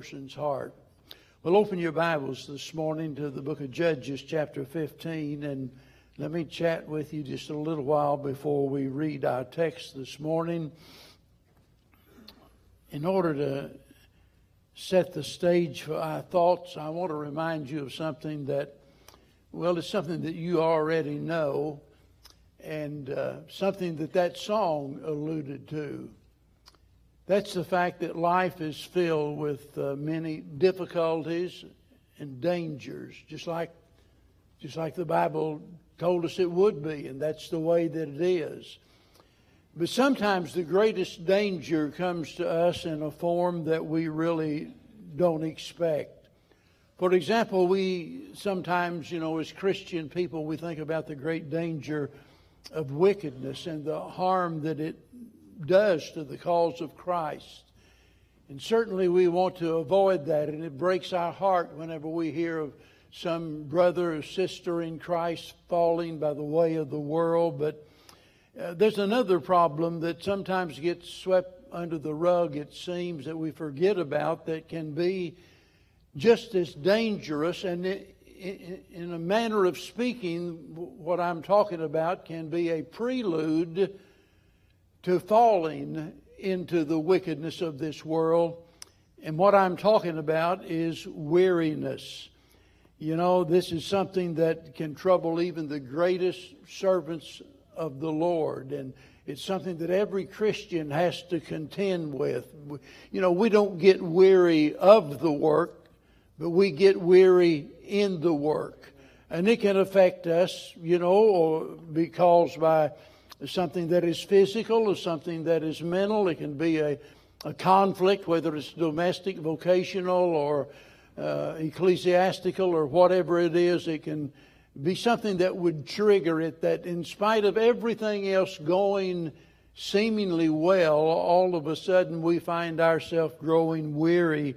person's heart. Well, open your Bibles this morning to the book of Judges, chapter 15, and let me chat with you just a little while before we read our text this morning. In order to set the stage for our thoughts, I want to remind you of something that, well, it's something that you already know, and uh, something that that song alluded to. That's the fact that life is filled with uh, many difficulties and dangers, just like, just like the Bible told us it would be, and that's the way that it is. But sometimes the greatest danger comes to us in a form that we really don't expect. For example, we sometimes, you know, as Christian people, we think about the great danger of wickedness and the harm that it does to the cause of Christ. And certainly we want to avoid that, and it breaks our heart whenever we hear of some brother or sister in Christ falling by the way of the world. But uh, there's another problem that sometimes gets swept under the rug, it seems, that we forget about that can be just as dangerous. And in a manner of speaking, what I'm talking about can be a prelude to falling into the wickedness of this world. And what I'm talking about is weariness. You know, this is something that can trouble even the greatest servants of the Lord. And it's something that every Christian has to contend with. You know, we don't get weary of the work, but we get weary in the work. And it can affect us, you know, or be caused by something that is physical or something that is mental. It can be a, a conflict, whether it's domestic, vocational, or uh, ecclesiastical, or whatever it is. It can be something that would trigger it that, in spite of everything else going seemingly well, all of a sudden we find ourselves growing weary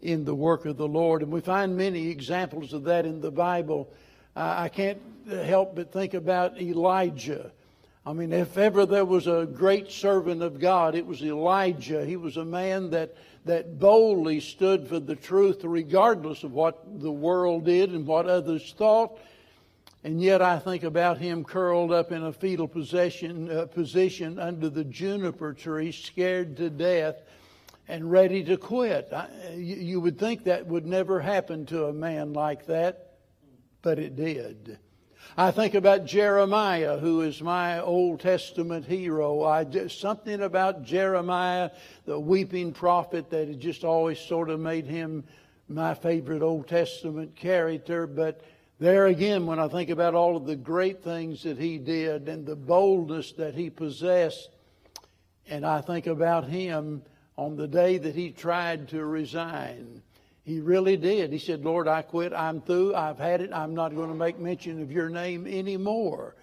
in the work of the Lord. And we find many examples of that in the Bible. I can't help but think about Elijah. I mean, if ever there was a great servant of God, it was Elijah. He was a man that, that boldly stood for the truth, regardless of what the world did and what others thought. And yet, I think about him curled up in a fetal possession, uh, position under the juniper tree, scared to death and ready to quit. I, you, you would think that would never happen to a man like that, but it did. I think about Jeremiah, who is my Old Testament hero. I just, something about Jeremiah, the weeping prophet, that had just always sort of made him my favorite Old Testament character. But there again, when I think about all of the great things that he did and the boldness that he possessed, and I think about him on the day that he tried to resign. He really did. He said, Lord, I quit. I'm through. I've had it. I'm not going to make mention of your name anymore.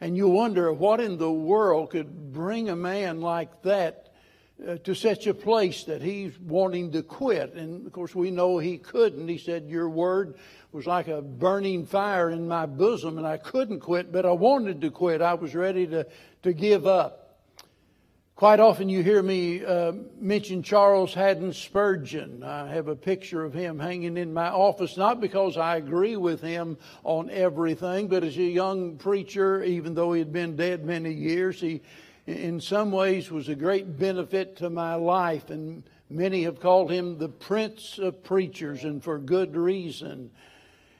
And you wonder what in the world could bring a man like that uh, to such a place that he's wanting to quit. And of course, we know he couldn't. He said, Your word was like a burning fire in my bosom, and I couldn't quit, but I wanted to quit. I was ready to, to give up. Quite often you hear me uh, mention Charles Haddon Spurgeon. I have a picture of him hanging in my office, not because I agree with him on everything, but as a young preacher, even though he had been dead many years, he in some ways was a great benefit to my life. And many have called him the Prince of Preachers, and for good reason.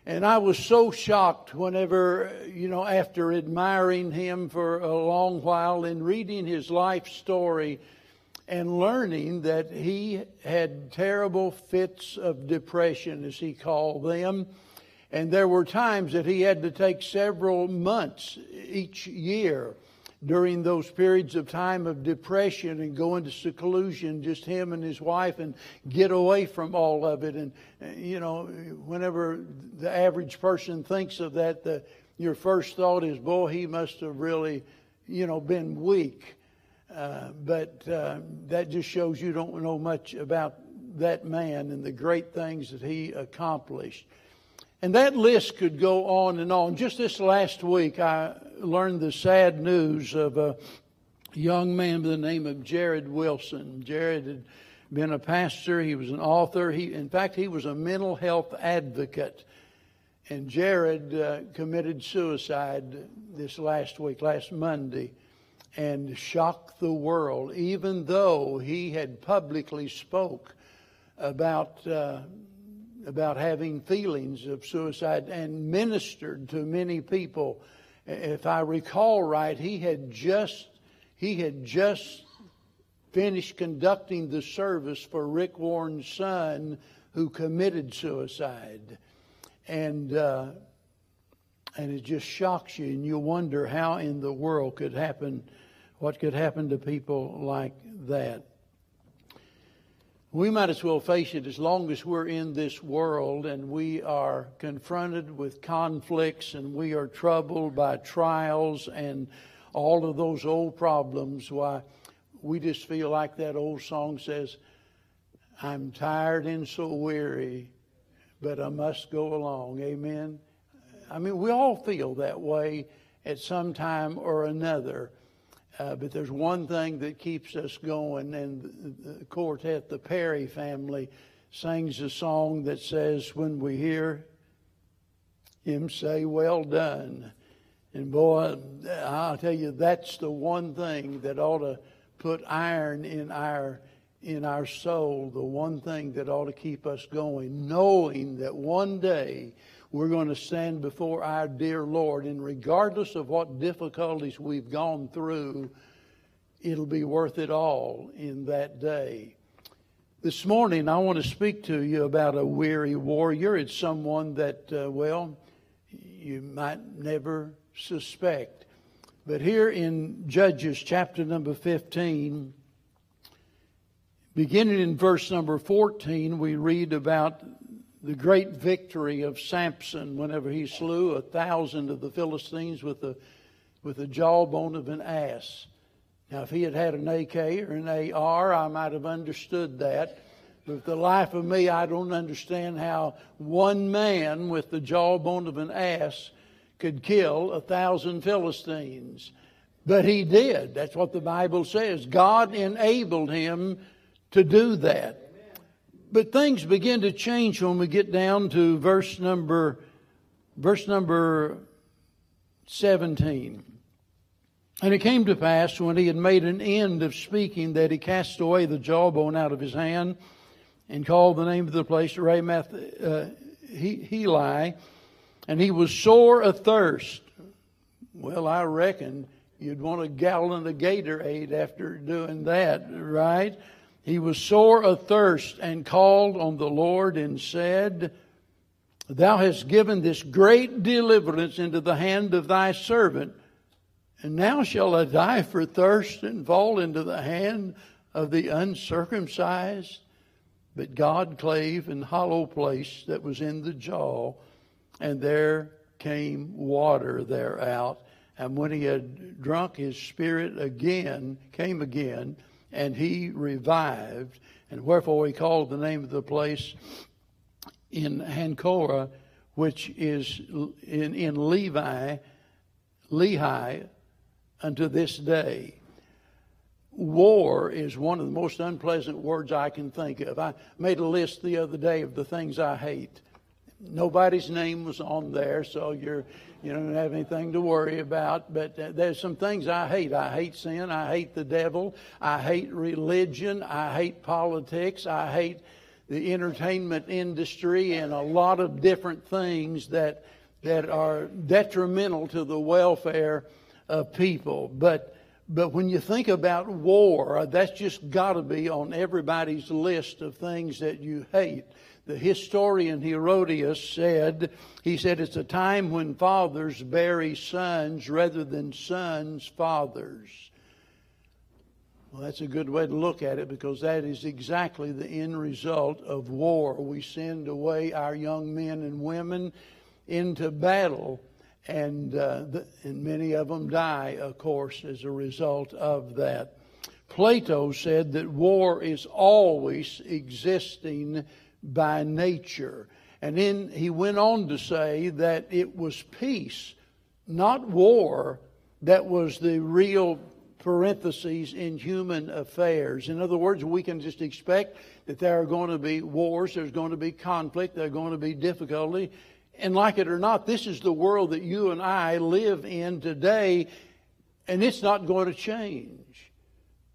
And I was so shocked whenever, you know, after admiring him for a long while and reading his life story and learning that he had terrible fits of depression, as he called them. And there were times that he had to take several months each year during those periods of time of depression and go into seclusion, just him and his wife, and get away from all of it. And, you know, whenever the average person thinks of that, the, your first thought is, boy, he must have really, you know, been weak. Uh, but uh, that just shows you don't know much about that man and the great things that he accomplished. And that list could go on and on. Just this last week, I learned the sad news of a young man by the name of Jarrid Wilson. Jarrid had been a pastor. He was an author. He, in fact, he was a mental health advocate. And Jared uh, committed suicide this last week, last Monday, and shocked the world, even though he had publicly spoke about uh, about having feelings of suicide and ministered to many people. If I recall right, he had just he had just finished conducting the service for Rick Warren's son who committed suicide. And uh, and it just shocks you and you wonder how in the world could happen what could happen to people like that. We might as well face it as long as we're in this world and we are confronted with conflicts and we are troubled by trials and all of those old problems. Why, we just feel like that old song says, I'm tired and so weary, but I must go along. Amen. I mean, we all feel that way at some time or another. Uh, but there's one thing that keeps us going, and the, quartet, the Perry family, sings a song that says, When we hear him say, Well done. And boy, I'll tell you, that's the one thing that ought to put iron in our in our soul, the one thing that ought to keep us going, knowing that one day we're going to stand before our dear Lord, and regardless of what difficulties we've gone through, it'll be worth it all in that day. This morning, I want to speak to you about a weary warrior. It's someone that, uh, well, you might never suspect. But here in Judges chapter number 15, beginning in verse number 14, we read about the great victory of Samson whenever he slew a thousand of the Philistines with the with the jawbone of an ass. Now, if he had had an AK or an AR, I might have understood that. But the life of me, I don't understand how one man with the jawbone of an ass could kill a thousand Philistines. But he did. That's what the Bible says. God enabled him to do that. But things begin to change when we get down to verse number verse number 17. And it came to pass when he had made an end of speaking that he cast away the jawbone out of his hand and called the name of the place Ramath uh, Heli, and he was sore athirst. Well, I reckon you'd want a gallon of Gatorade after doing that, right? He was sore athirst and called on the Lord and said, Thou hast given this great deliverance into the hand of thy servant, and now shall I die for thirst and fall into the hand of the uncircumcised? But God clave an hollow place that was in the jaw, and there came water thereout. And when he had drunk, his spirit again came again and he revived. And wherefore he called the name of the place En-hakkore, which is in, in Levi, Lehi, unto this day. War is one of the most unpleasant words I can think of. I made a list the other day of the things I hate. Nobody's name was on there, so you're you don't have anything to worry about. But uh, there's some things I hate. I hate sin. I hate the devil. I hate religion. I hate politics. I hate the entertainment industry and a lot of different things that that are detrimental to the welfare of people. But but when you think about war, that's just got to be on everybody's list of things that you hate. The historian Herodotus said, he said, it's a time when fathers bury sons rather than sons fathers. Well, that's a good way to look at it because that is exactly the end result of war. We send away our young men and women into battle, and, uh, the, and many of them die, of course, as a result of that. Plato said that war is always existing by nature. And then he went on to say that it was peace, not war, that was the real parentheses in human affairs. In other words, we can just expect that there are going to be wars, there's going to be conflict, there's going to be difficulty. And like it or not, this is the world that you and I live in today, and it's not going to change.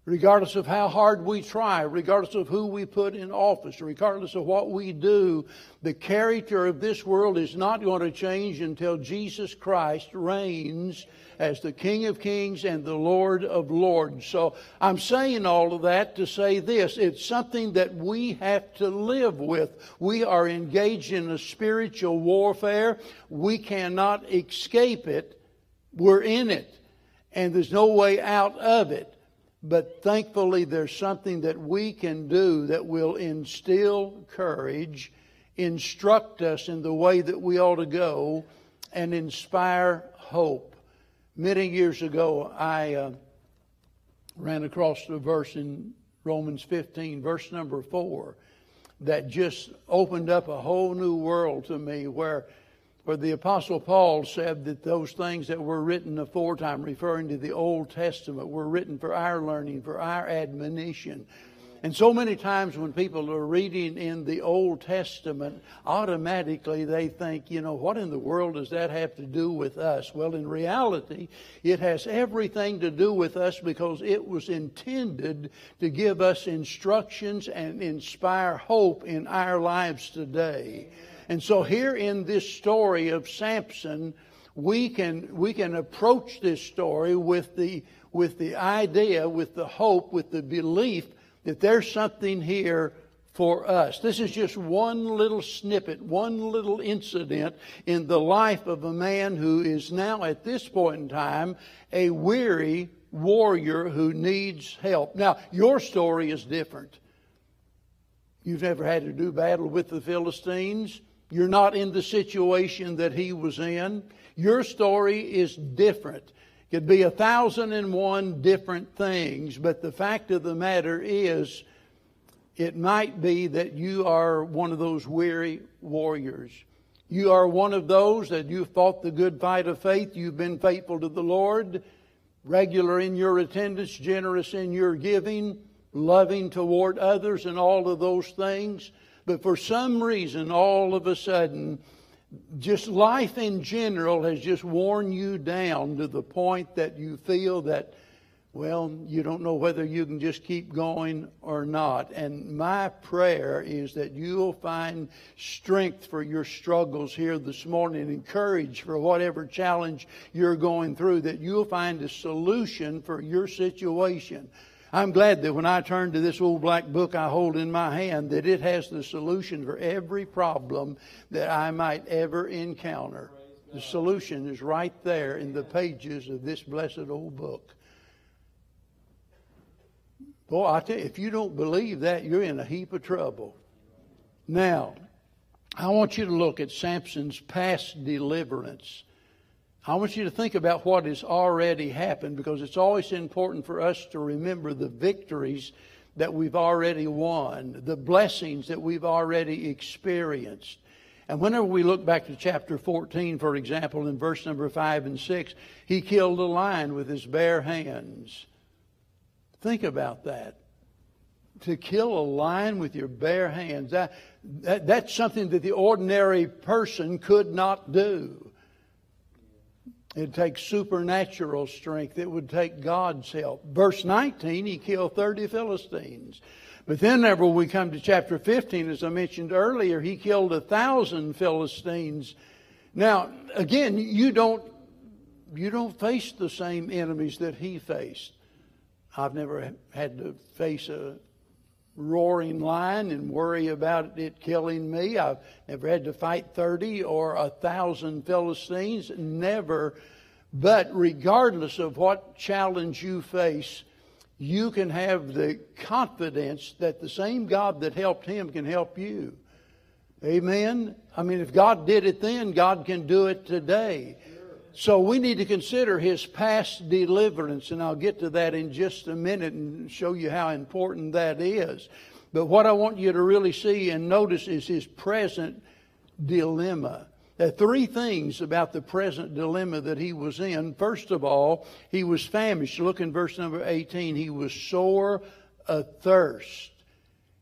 Regardless of how hard we try, regardless of who we put in office, regardless of what we do, the character of this world is not going to change until Jesus Christ reigns as the King of Kings and the Lord of Lords. So I'm saying all of that to say this. It's something that we have to live with. We are engaged in a spiritual warfare. We cannot escape it. We're in it. And there's no way out of it. But thankfully, there's something that we can do that will instill courage, instruct us in the way that we ought to go, and inspire hope. Many years ago, I uh, ran across a verse in Romans 15, verse number 4, that just opened up a whole new world to me where where the Apostle Paul said that those things that were written aforetime, referring to the Old Testament, were written for our learning, for our admonition. And so many times when people are reading in the Old Testament, automatically they think, you know, what in the world does that have to do with us? Well, in reality, it has everything to do with us because it was intended to give us instructions and inspire hope in our lives today. And so here in this story of Samson, we can, we can approach this story with the, with the idea, with the hope, with the belief that there's something here for us. This is just one little snippet, one little incident in the life of a man who is now at this point in time a weary warrior who needs help. Now, your story is different. You've never had to do battle with the Philistines. You're not in the situation that he was in. Your story is different. It could be a thousand and one different things, but the fact of the matter is, it might be that you are one of those weary warriors. You are one of those that you've fought the good fight of faith. You've been faithful to the Lord, regular in your attendance, generous in your giving, loving toward others, and all of those things. But for some reason, all of a sudden, just life in general has just worn you down to the point that you feel that, well, you don't know whether you can just keep going or not. And my prayer is that you'll find strength for your struggles here this morning and courage for whatever challenge you're going through, that you'll find a solution for your situation. I'm glad that when I turn to this old black book I hold in my hand, that it has the solution for every problem that I might ever encounter. The solution is right there in the pages of this blessed old book. Boy, I tell you, if you don't believe that, you're in a heap of trouble. Now, I want you to look at Samson's past deliverance. I want you to think about what has already happened because it's always important for us to remember the victories that we've already won, the blessings that we've already experienced. And whenever we look back to chapter 14, for example, in verse number 5 and 6, he killed a lion with his bare hands. Think about that. To kill a lion with your bare hands, that, that, that's something that the ordinary person could not do. It takes supernatural strength. It would take God's help. Verse 19, he killed 30 Philistines. But then, whenever we come to chapter 15, as I mentioned earlier, he killed a thousand Philistines. Now, again, you don't, you don't face the same enemies that he faced. I've never had to face a roaring lion and worry about it killing me. I've never had to fight 30 or a thousand Philistines. Never. But regardless of what challenge you face, you can have the confidence that the same God that helped him can help you. Amen? I mean, if God did it then, God can do it today. So we need to consider his past deliverance, and I'll get to that in just a minute and show you how important that is. But what I want you to really see and notice is his present dilemma. There are three things about the present dilemma that he was in. First of all, he was famished. Look in verse number 18. He was sore athirst.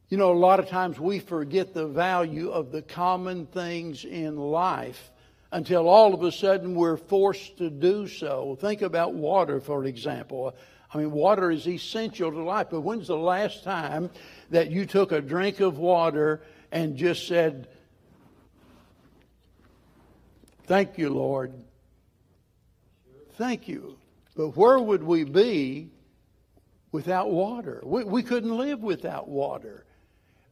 You know, a lot of times we forget the value of the common things in life until all of a sudden we're forced to do so. Think about water, for example. I mean, water is essential to life, but when's the last time that you took a drink of water and just said, Thank you, Lord. Thank you. But where would we be without water? We, we couldn't live without water.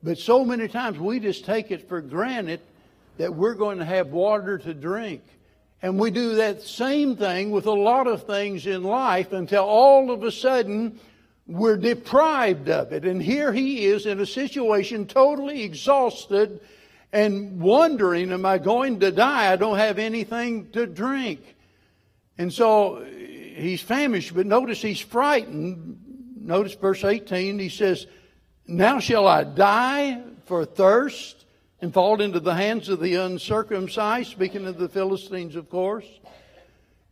But so many times we just take it for granted that we're going to have water to drink. And we do that same thing with a lot of things in life until all of a sudden we're deprived of it. And here he is in a situation totally exhausted and wondering, am I going to die? I don't have anything to drink. And so he's famished, but notice he's frightened. Notice verse 18, he says, Now shall I die for thirst and fall into the hands of the uncircumcised, speaking of the Philistines, of course.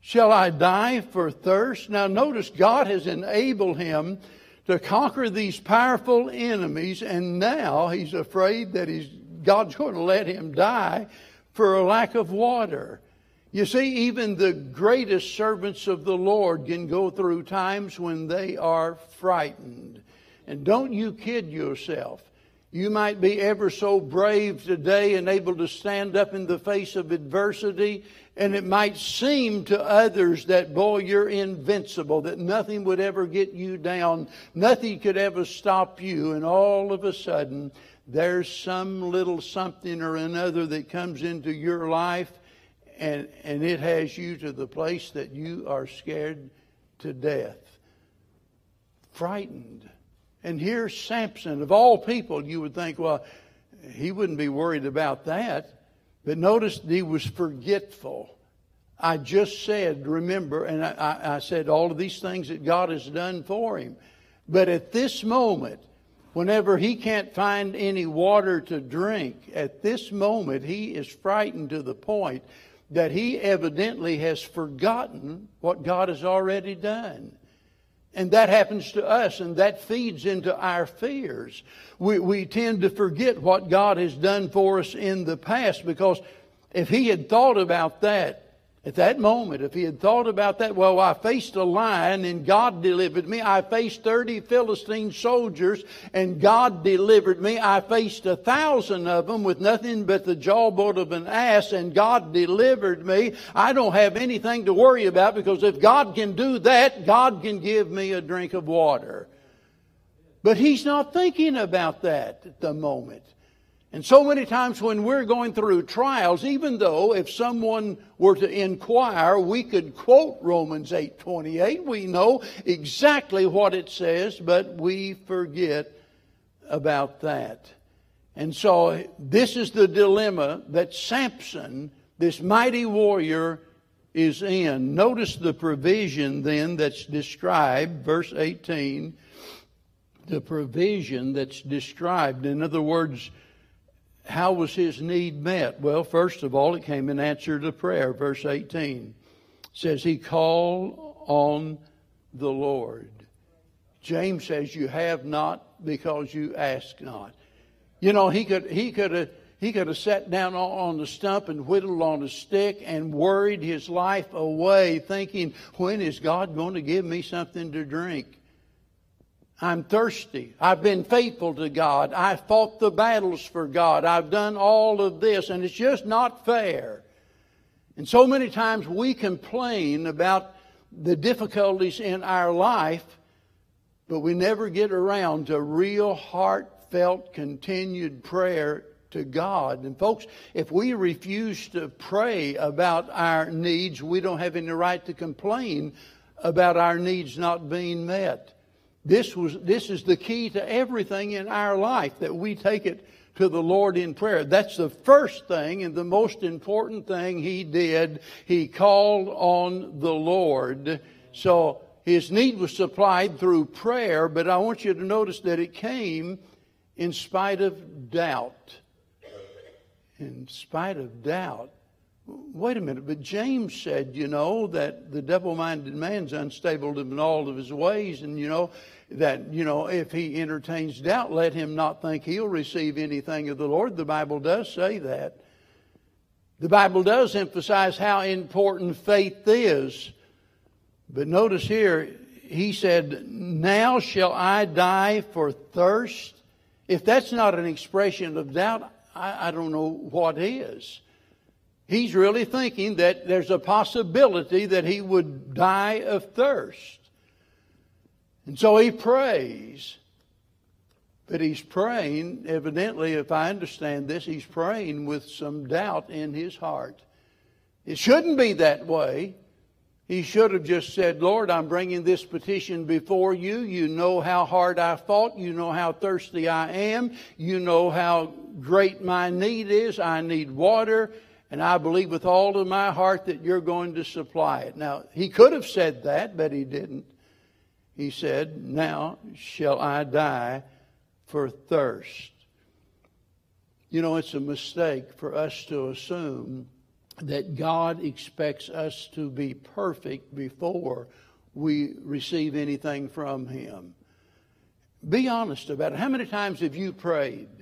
Shall I die for thirst? Now notice God has enabled him to conquer these powerful enemies, and now he's afraid that he's God's going to let him die for a lack of water. You see, even the greatest servants of the Lord can go through times when they are frightened. And don't you kid yourself. You might be ever so brave today and able to stand up in the face of adversity, and it might seem to others that, boy, you're invincible, that nothing would ever get you down, nothing could ever stop you, and all of a sudden, there's some little something or another that comes into your life and, and it has you to the place that you are scared to death, frightened. And here's Samson. Of all people, you would think, well, he wouldn't be worried about that. But notice he was forgetful. I just said, remember, and I, I, said all of these things that God has done for him. But at this moment, Whenever he can't find any water to drink, at this moment he is frightened to the point that he evidently has forgotten what God has already done. And that happens to us, and that feeds into our fears. We, we tend to forget what God has done for us in the past because if he had thought about that, at that moment, if he had thought about that, well, I faced a lion and God delivered me. I faced 30 Philistine soldiers and God delivered me. I faced a thousand of them with nothing but the jawbone of an ass and God delivered me. I don't have anything to worry about because if God can do that, God can give me a drink of water. But he's not thinking about that at the moment. And so many times when we're going through trials, even though if someone were to inquire, we could quote Romans 8:28, we know exactly what it says, but we forget about that. And so this is the dilemma that Samson, this mighty warrior, is in. Notice the provision then that's described, verse 18, the provision that's described. In other words, how was his need met? Well, first of all, it came in answer to prayer. Verse 18 says, He called on the Lord. James says, You have not because you ask not. You know, he could, he could have, he could have sat down on the stump and whittled on a stick and worried his life away, thinking, When is God going to give me something to drink? I'm thirsty. I've been faithful to God. I fought the battles for God. I've done all of this, and it's just not fair. And so many times we complain about the difficulties in our life, but we never get around to real heartfelt, continued prayer to God. And folks, if we refuse to pray about our needs, we don't have any right to complain about our needs not being met. This, was, this is the key to everything in our life that we take it to the Lord in prayer. That's the first thing and the most important thing he did. He called on the Lord. So his need was supplied through prayer, but I want you to notice that it came in spite of doubt. In spite of doubt. Wait a minute, but James said, you know, that the double minded man's unstable in all of his ways, and, you know, that, you know, if he entertains doubt, let him not think he'll receive anything of the Lord. The Bible does say that. The Bible does emphasize how important faith is. But notice here, he said, Now shall I die for thirst? If that's not an expression of doubt, I, I don't know what is. He's really thinking that there's a possibility that he would die of thirst. And so he prays. But he's praying, evidently, if I understand this, he's praying with some doubt in his heart. It shouldn't be that way. He should have just said, Lord, I'm bringing this petition before you. You know how hard I fought. You know how thirsty I am. You know how great my need is. I need water. And I believe with all of my heart that you're going to supply it. Now, he could have said that, but he didn't. He said, Now shall I die for thirst. You know, it's a mistake for us to assume that God expects us to be perfect before we receive anything from Him. Be honest about it. How many times have you prayed?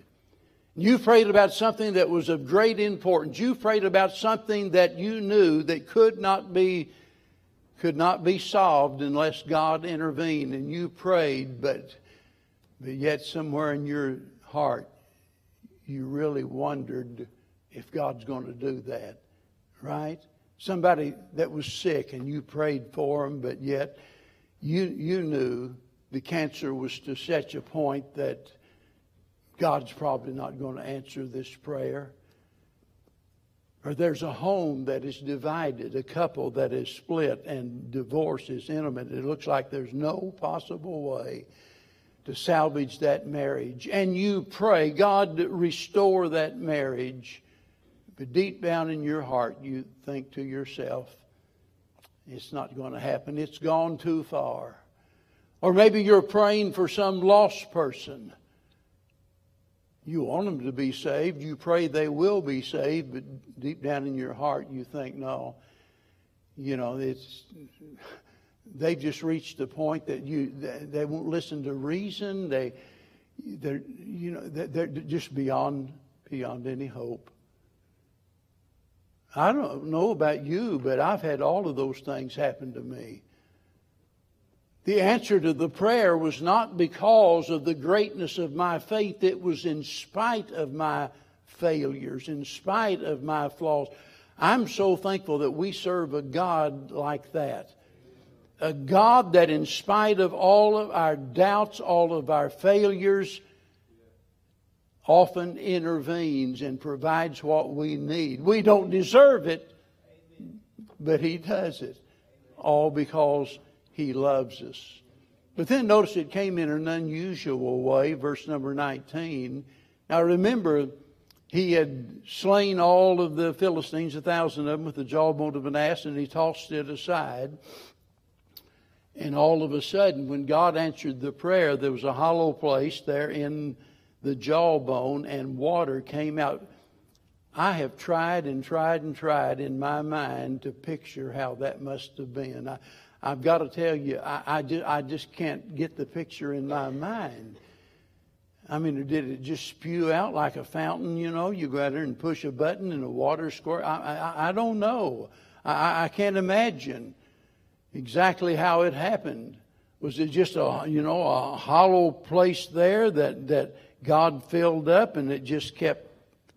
You prayed about something that was of great importance. You prayed about something that you knew that could not be could not be solved unless God intervened and you prayed but but yet, somewhere in your heart, you really wondered if God's going to do that, right? Somebody that was sick and you prayed for them, but yet you, you knew the cancer was to such a point that God's probably not going to answer this prayer. Or there's a home that is divided, a couple that is split, and divorce is intimate. It looks like there's no possible way to salvage that marriage. And you pray, God, restore that marriage. But deep down in your heart, you think to yourself, it's not going to happen. It's gone too far. Or maybe you're praying for some lost person. You want them to be saved. You pray they will be saved, but deep down in your heart, you think, no, you know, it's they've just reached the point that you they won't listen to reason. They they're you know they're just beyond beyond any hope. I don't know about you, but I've had all of those things happen to me. The answer to the prayer was not because of the greatness of my faith, it was in spite of my failures, in spite of my flaws. I'm so thankful that we serve a God like that a God that, in spite of all of our doubts, all of our failures, often intervenes and provides what we need. We don't deserve it, but He does it, all because He loves us. But then notice it came in an unusual way, verse number 19. Now remember, he had slain all of the Philistines, a thousand of them, with the jawbone of an ass, and he tossed it aside. And all of a sudden, when God answered the prayer, there was a hollow place there in the jawbone, and water came out. I have tried and tried and tried in my mind to picture how that must have been. I, have got to tell you, I, I, just, I just can't get the picture in my mind. I mean, did it just spew out like a fountain? You know, you go out there and push a button and a water squirt. I, I, I don't know. I, I can't imagine exactly how it happened. Was it just a you know a hollow place there that that God filled up and it just kept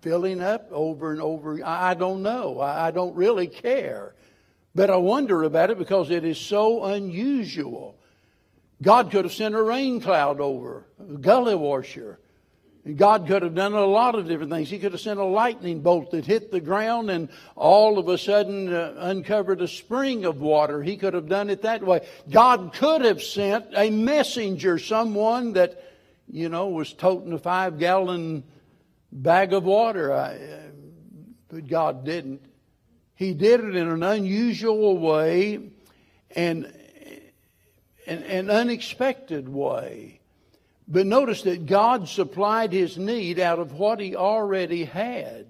filling up over and over? I don't know. I, I don't really care. But I wonder about it because it is so unusual. God could have sent a rain cloud over, a gully washer. God could have done a lot of different things. He could have sent a lightning bolt that hit the ground and all of a sudden uh, uncovered a spring of water. He could have done it that way. God could have sent a messenger, someone that, you know, was toting a five gallon bag of water. I, uh, but God didn't. He did it in an unusual way and an, unexpected way. But notice that God supplied his need out of what he already had.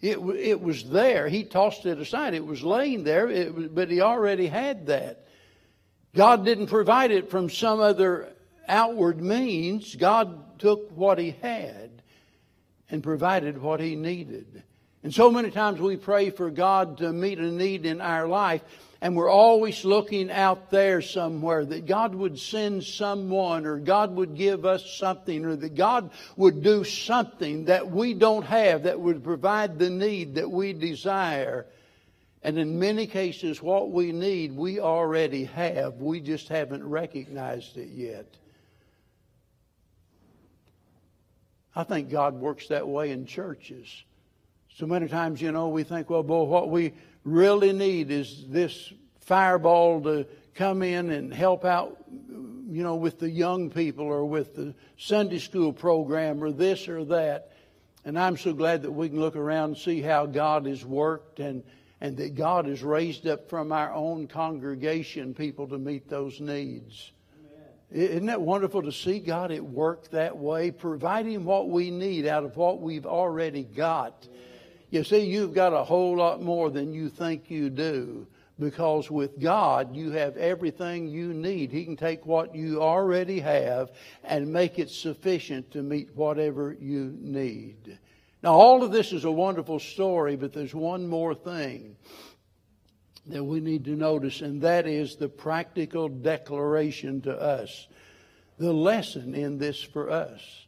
It, it was there. He tossed it aside. It was laying there, it, but he already had that. God didn't provide it from some other outward means. God took what he had and provided what he needed. And so many times we pray for God to meet a need in our life, and we're always looking out there somewhere that God would send someone or God would give us something or that God would do something that we don't have that would provide the need that we desire. And in many cases, what we need, we already have. We just haven't recognized it yet. I think God works that way in churches. So many times, you know, we think, well, boy, what we really need is this fireball to come in and help out, you know, with the young people or with the Sunday school program or this or that. And I'm so glad that we can look around and see how God has worked and, and that God has raised up from our own congregation people to meet those needs. Amen. Isn't that wonderful to see God at work that way, providing what we need out of what we've already got? You see, you've got a whole lot more than you think you do because with God, you have everything you need. He can take what you already have and make it sufficient to meet whatever you need. Now, all of this is a wonderful story, but there's one more thing that we need to notice, and that is the practical declaration to us. The lesson in this for us.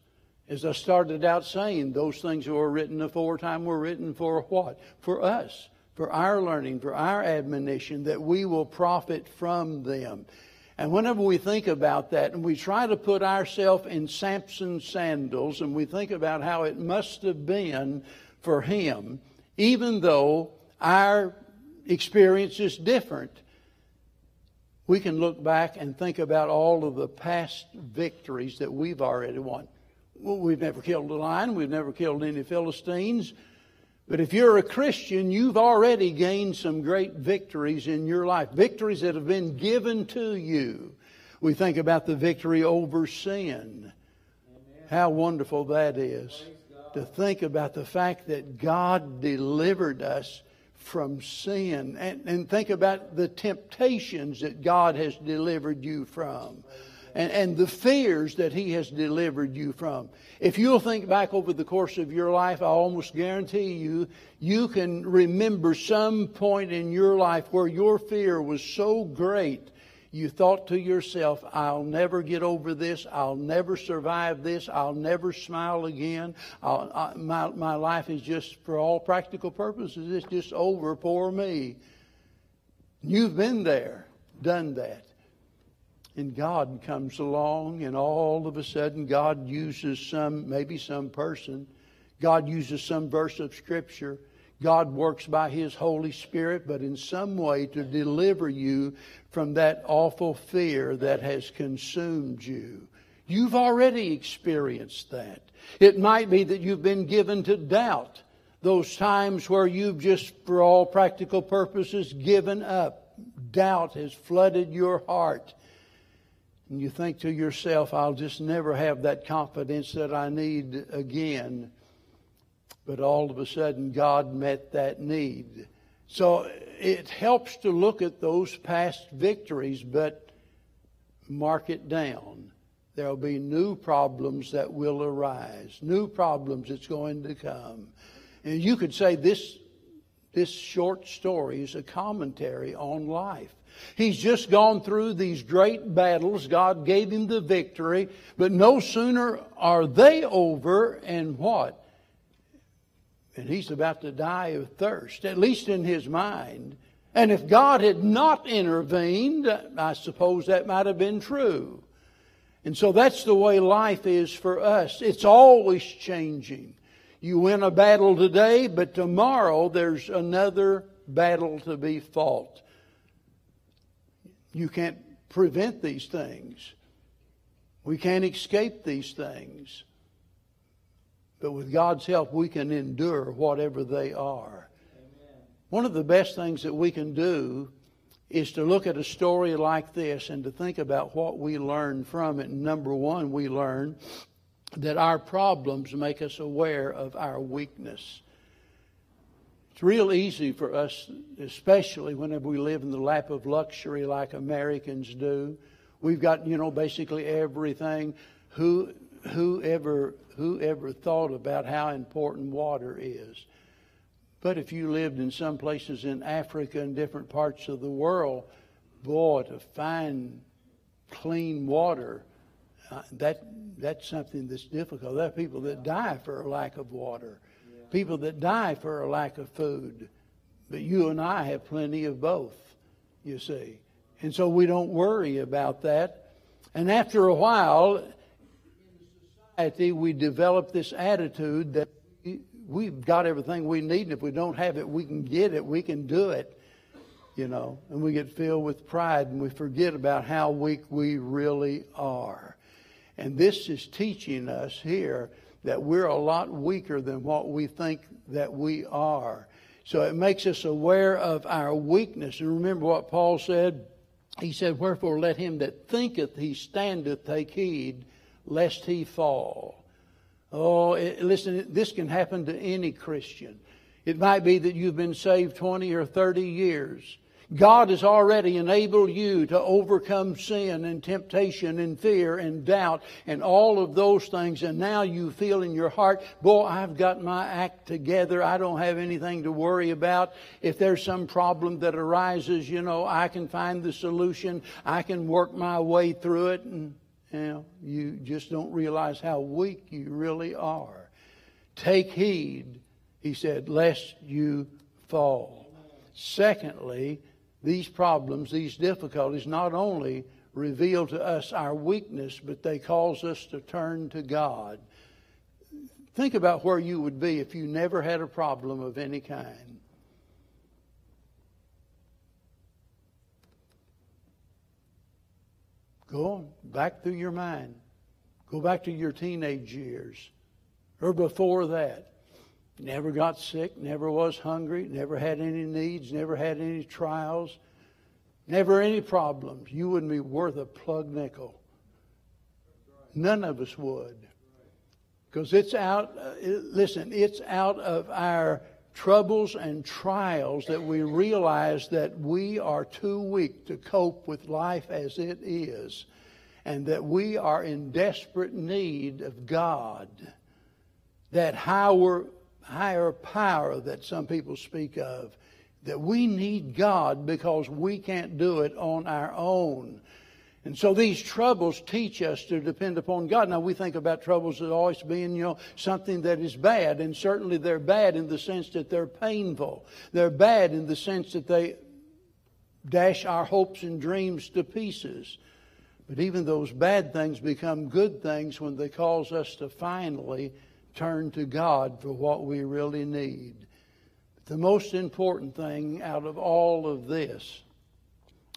As I started out saying, those things that were written aforetime were written for what? For us, for our learning, for our admonition, that we will profit from them. And whenever we think about that and we try to put ourselves in Samson's sandals and we think about how it must have been for him, even though our experience is different, we can look back and think about all of the past victories that we've already won. Well, we've never killed a lion. We've never killed any Philistines. But if you're a Christian, you've already gained some great victories in your life, victories that have been given to you. We think about the victory over sin. Amen. How wonderful that is to think about the fact that God delivered us from sin and, and think about the temptations that God has delivered you from and, and the fears that He has delivered you from. If you'll think back over the course of your life, I almost guarantee you, you can remember some point in your life where your fear was so great you thought to yourself, I'll never get over this. I'll never survive this. I'll never smile again. I, my, my life is just, for all practical purposes, it's just over. Poor me. You've been there, done that. And God comes along, and all of a sudden, God uses some, maybe some person, God uses some verse of Scripture. God works by His Holy Spirit, but in some way to deliver you from that awful fear that has consumed you. You've already experienced that. It might be that you've been given to doubt. Those times where you've just, for all practical purposes, given up. Doubt has flooded your heart and you think to yourself, I'll just never have that confidence that I need again. But all of a sudden, God met that need. So it helps to look at those past victories, but mark it down. There will be new problems that will arise, new problems that's going to come. And you could say this, this short story is a commentary on life. He's just gone through these great battles. God gave him the victory. But no sooner are they over, and what? And he's about to die of thirst, at least in his mind. And if God had not intervened, I suppose that might have been true. And so that's the way life is for us. It's always changing. You win a battle today, but tomorrow there's another battle to be fought. You can't prevent these things. We can't escape these things. But with God's help, we can endure whatever they are. Amen. One of the best things that we can do is to look at a story like this and to think about what we learn from it. Number one, we learn that our problems make us aware of our weakness. It's real easy for us, especially whenever we live in the lap of luxury like Americans do. We've got, you know, basically everything. Who, whoever, whoever thought about how important water is? But if you lived in some places in Africa and different parts of the world, boy, to find clean water, uh, that that's something that's difficult. There are people that die for a lack of water people that die for a lack of food. But you and I have plenty of both, you see. And so we don't worry about that. And after a while, in society, we develop this attitude that we've got everything we need, and if we don't have it, we can get it, we can do it, you know. And we get filled with pride, and we forget about how weak we really are. And this is teaching us here that we're a lot weaker than what we think that we are. So it makes us aware of our weakness. And remember what Paul said? He said, Wherefore let him that thinketh he standeth take heed, lest he fall. Oh, it, listen, this can happen to any Christian. It might be that you've been saved 20 or 30 years. God has already enabled you to overcome sin and temptation and fear and doubt and all of those things. And now you feel in your heart, boy, I've got my act together. I don't have anything to worry about. If there's some problem that arises, you know, I can find the solution. I can work my way through it. And, you know, you just don't realize how weak you really are. Take heed, he said, lest you fall. Secondly, these problems, these difficulties, not only reveal to us our weakness, but they cause us to turn to God. Think about where you would be if you never had a problem of any kind. Go on, back through your mind. Go back to your teenage years or before that. Never got sick, never was hungry, never had any needs, never had any trials, never any problems. You wouldn't be worth a plug nickel. None of us would. Because it's out, uh, listen, it's out of our troubles and trials that we realize that we are too weak to cope with life as it is, and that we are in desperate need of God. That higher, higher power that some people speak of. That we need God because we can't do it on our own. And so these troubles teach us to depend upon God. Now we think about troubles as always being, you know, something that is bad, and certainly they're bad in the sense that they're painful. They're bad in the sense that they dash our hopes and dreams to pieces. But even those bad things become good things when they cause us to finally turn to God for what we really need. The most important thing out of all of this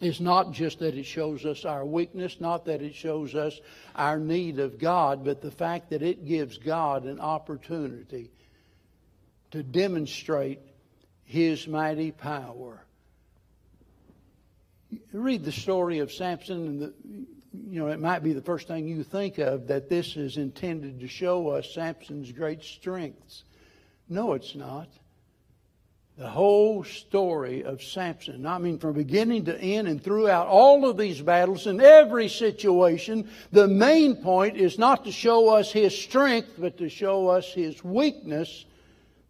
is not just that it shows us our weakness, not that it shows us our need of God, but the fact that it gives God an opportunity to demonstrate His mighty power. Read the story of Samson and the you know, it might be the first thing you think of that this is intended to show us Samson's great strengths. No, it's not. The whole story of Samson, I mean, from beginning to end and throughout all of these battles, in every situation, the main point is not to show us his strength, but to show us his weakness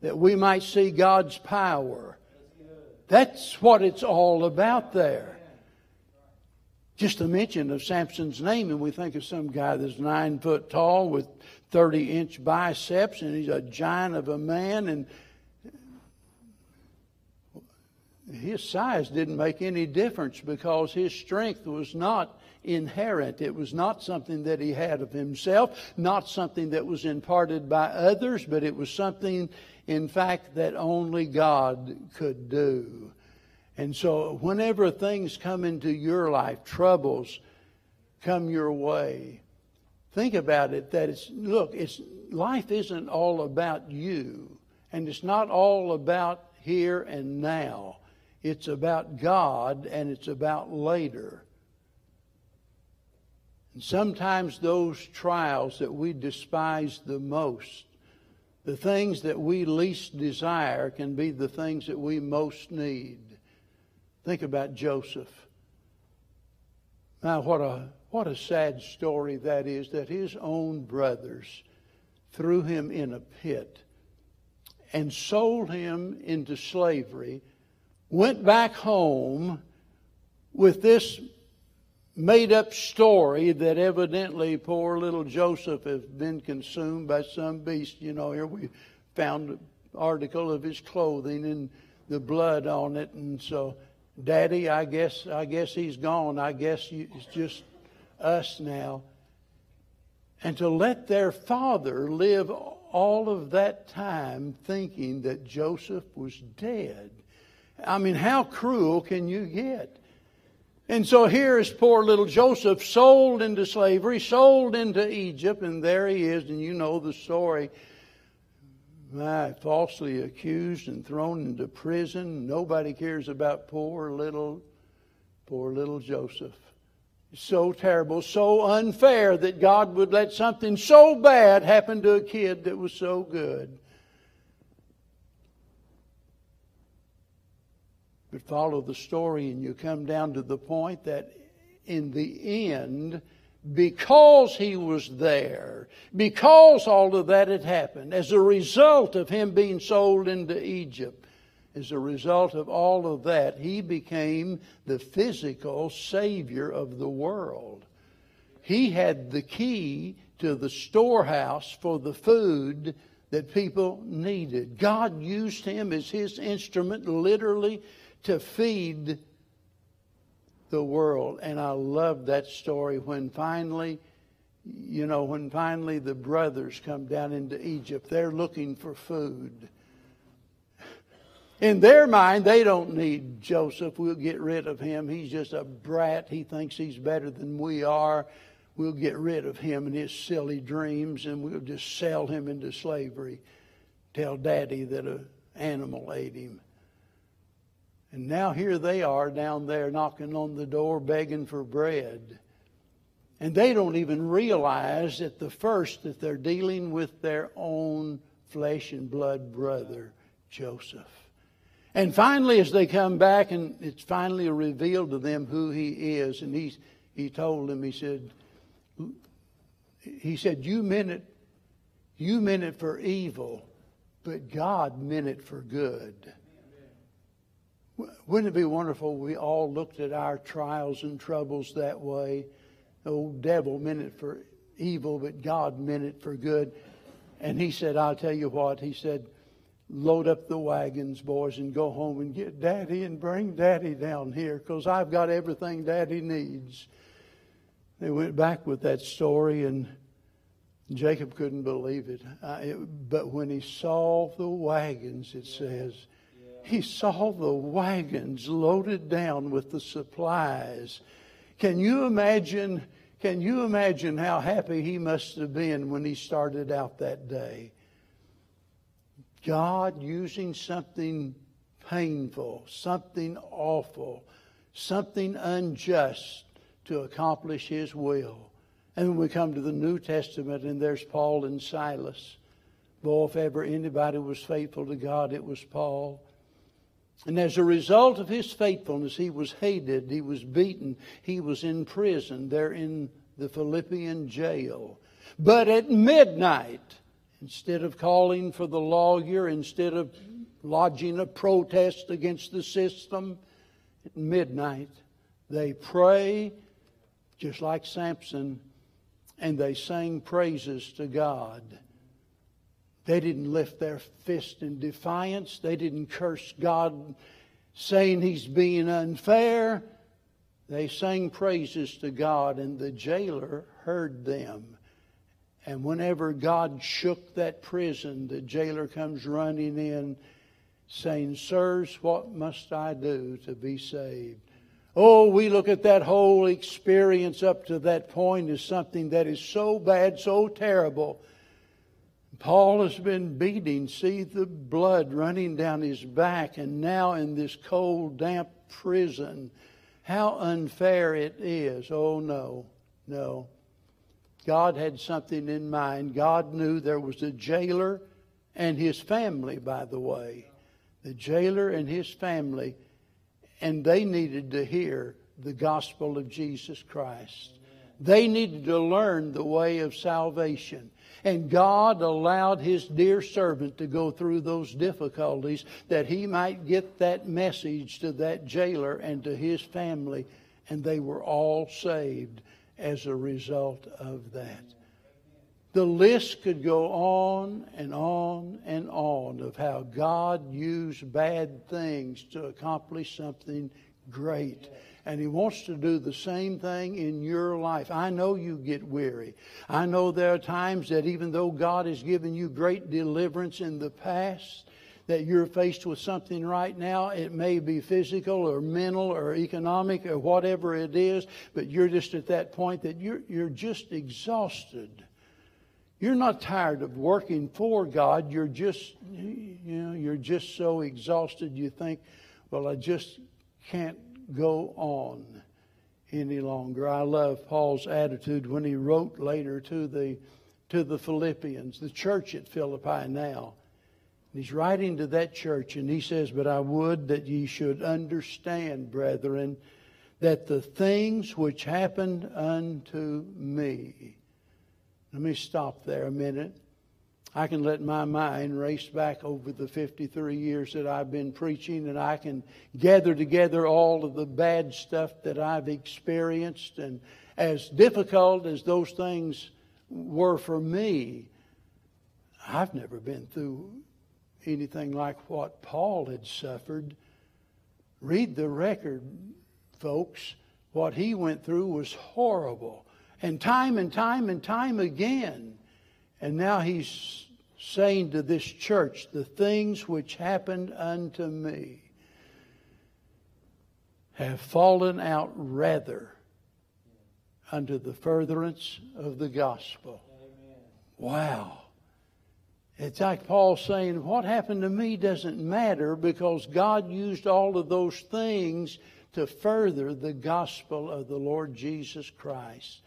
that we might see God's power. That's what it's all about there just a mention of Samson's name, and we think of some guy that's nine foot tall with 30 inch biceps, and he's a giant of a man, and his size didn't make any difference because his strength was not inherent. It was not something that he had of himself, not something that was imparted by others, but it was something, in fact, that only God could do. And so, whenever things come into your life, troubles come your way, think about it that it's, look, it's, life isn't all about you, and it's not all about here and now. It's about God and it's about later. And sometimes those trials that we despise the most, the things that we least desire can be the things that we most need. Think about Joseph. Now, what a, what a sad story that is that his own brothers threw him in a pit and sold him into slavery, went back home with this made up story that evidently poor little Joseph has been consumed by some beast. You know, here we found an article of his clothing and the blood on it, and so, Daddy, I guess, I guess he's gone. I guess it's just us now. And to let their father live all of that time thinking that Joseph was dead. I mean, how cruel can you get? And so here is poor little Joseph sold into slavery, sold into Egypt, and there he is, and you know the story. My, falsely accused and thrown into prison. Nobody cares about poor little, poor little Joseph. So terrible, so unfair that God would let something so bad happen to a kid that was so good. But follow the story, and you come down to the point that in the end, because he was there, because all of that had happened, as a result of him being sold into Egypt, as a result of all of that, he became the physical Savior of the world. He had the key to the storehouse for the food that people needed. God used him as his instrument, literally to feed the world. And I love that story when finally, you know, when finally the brothers come down into Egypt, they're looking for food. In their mind, they don't need Joseph. We'll get rid of him. He's just a brat. He thinks he's better than we are. We'll get rid of him and his silly dreams, and we'll just sell him into slavery. Tell Daddy that an animal ate him. And now here they are down there knocking on the door begging for bread. And they don't even realize at the first that they're dealing with their own flesh and blood brother, Joseph. And finally, as they come back, and it's finally revealed to them who he is, and he, he told them, he said, he said, you meant it, you meant it for evil, but God meant it for good. Wouldn't it be wonderful if we all looked at our trials and troubles that way? The old devil meant it for evil, but God meant it for good. And he said, I'll tell you what, he said, load up the wagons, boys, and go home and get Daddy and bring Daddy down here because I've got everything Daddy needs. They went back with that story, and Jacob couldn't believe it. I, it but when he saw the wagons, it says, he saw the wagons loaded down with the supplies. Can you imagine? Can you imagine how happy he must have been when he started out that day? God using something painful, something awful, something unjust to accomplish his will. And when we come to the New Testament, and there's Paul and Silas. Boy, if ever anybody was faithful to God, it was Paul. And as a result of his faithfulness, he was hated, he was beaten, he was in prison there in the Philippian jail. But at midnight, instead of calling for the lawyer, instead of lodging a protest against the system, at midnight, they pray just like Samson and they sang praises to God. They didn't lift their fist in defiance. They didn't curse God saying he's being unfair. They sang praises to God, and the jailer heard them. And whenever God shook that prison, the jailer comes running in saying, Sirs, what must I do to be saved? Oh, we look at that whole experience up to that point as something that is so bad, so terrible Paul has been beating, see the blood running down his back, and now in this cold, damp prison. How unfair it is. Oh, no, no. God had something in mind. God knew there was a jailer and his family, by the way. The jailer and his family, and they needed to hear the gospel of Jesus Christ. They needed to learn the way of salvation. And God allowed His dear servant to go through those difficulties that he might get that message to that jailer and to his family. And they were all saved as a result of that. The list could go on and on and on of how God used bad things to accomplish something great. And He wants to do the same thing in your life. I know you get weary. I know there are times that even though God has given you great deliverance in the past, that you're faced with something right now. It may be physical or mental or economic or whatever it is, but you're just at that point that you're, you're just exhausted. You're not tired of working for God. You're just, you know, you're just so exhausted you think, well, I just can't go on any longer. I love Paul's attitude when he wrote later to the to the Philippians, the church at Philippi now. He's writing to that church and he says, But I would that ye should understand, brethren, that the things which happened unto me. Let me stop there a minute. I can let my mind race back over the 53 years that I've been preaching, and I can gather together all of the bad stuff that I've experienced. And as difficult as those things were for me, I've never been through anything like what Paul had suffered. Read the record, folks. What he went through was horrible. And time and time and time again, and now he's saying to this church, the things which happened unto me have fallen out rather unto the furtherance of the gospel. Amen. Wow. It's like Paul saying, What happened to me doesn't matter because God used all of those things to further the gospel of the Lord Jesus Christ.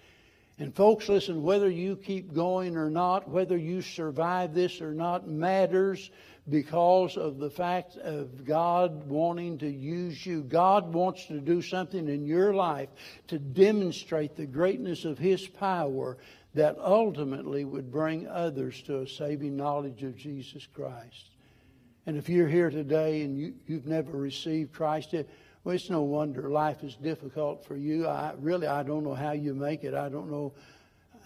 And folks, listen, whether you keep going or not, whether you survive this or not, matters because of the fact of God wanting to use you. God wants to do something in your life to demonstrate the greatness of His power that ultimately would bring others to a saving knowledge of Jesus Christ. And if you're here today and you, have never received Christ, well, it's no wonder life is difficult for you. I really, I don't know how you make it. I don't know.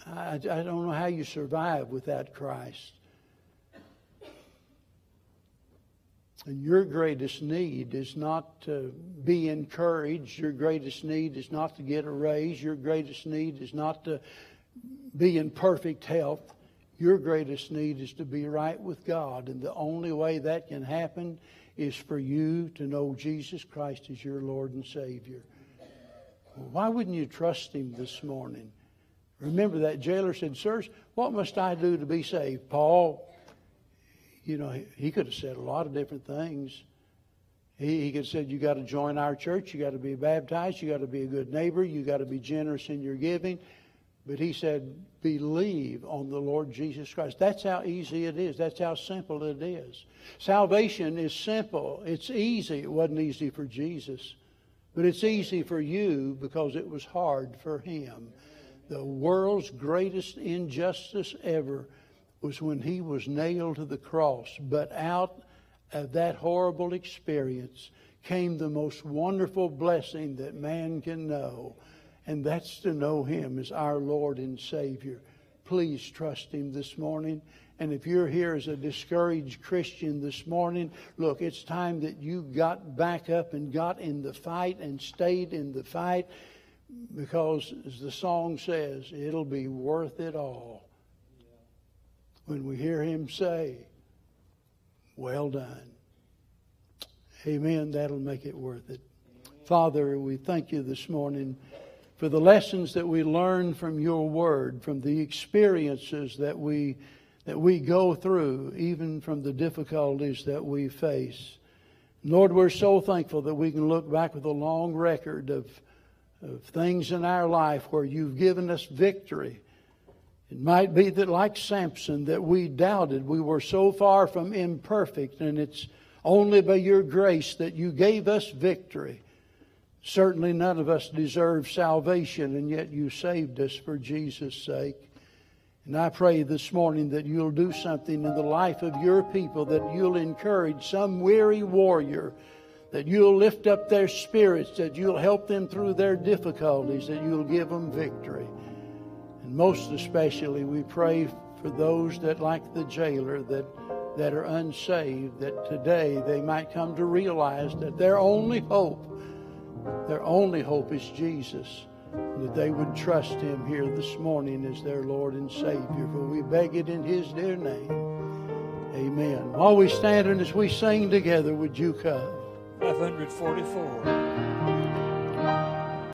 I, I don't know how you survive without Christ. And your greatest need is not to be encouraged. Your greatest need is not to get a raise. Your greatest need is not to be in perfect health. Your greatest need is to be right with God. And the only way that can happen is for you to know Jesus Christ as your Lord and Savior. Why wouldn't you trust Him this morning? Remember that jailer said, Sirs, what must I do to be saved? Paul, you know, he could have said a lot of different things. He, he could have said, You got to join our church, you got to be baptized, you got to be a good neighbor, you got to be generous in your giving. But he said, believe on the Lord Jesus Christ. That's how easy it is. That's how simple it is. Salvation is simple. It's easy. It wasn't easy for Jesus, but it's easy for you because it was hard for him. The world's greatest injustice ever was when he was nailed to the cross. But out of that horrible experience came the most wonderful blessing that man can know and that's to know Him as our Lord and Savior. Please trust Him this morning. And if you're here as a discouraged Christian this morning, look, it's time that you got back up and got in the fight and stayed in the fight because, as the song says, it'll be worth it all when we hear Him say, Well done. Amen. That'll make it worth it. Father, we thank you this morning for the lessons that we learn from your word, from the experiences that we, that we go through, even from the difficulties that we face. Lord, we're so thankful that we can look back with a long record of, of things in our life where you've given us victory. It might be that, like Samson, that we doubted. We were so far from imperfect, and it's only by your grace that you gave us victory. Certainly, none of us deserve salvation, and yet you saved us for Jesus' sake. And I pray this morning that you'll do something in the life of your people, that you'll encourage some weary warrior, that you'll lift up their spirits, that you'll help them through their difficulties, that you'll give them victory. And most especially, we pray for those that, like the jailer, that, that are unsaved, that today they might come to realize that their only hope, their only hope is Jesus. That they would trust Him here this morning as their Lord and Savior. For we beg it in His dear name. Amen. While we stand and as we sing together, would you come? 544.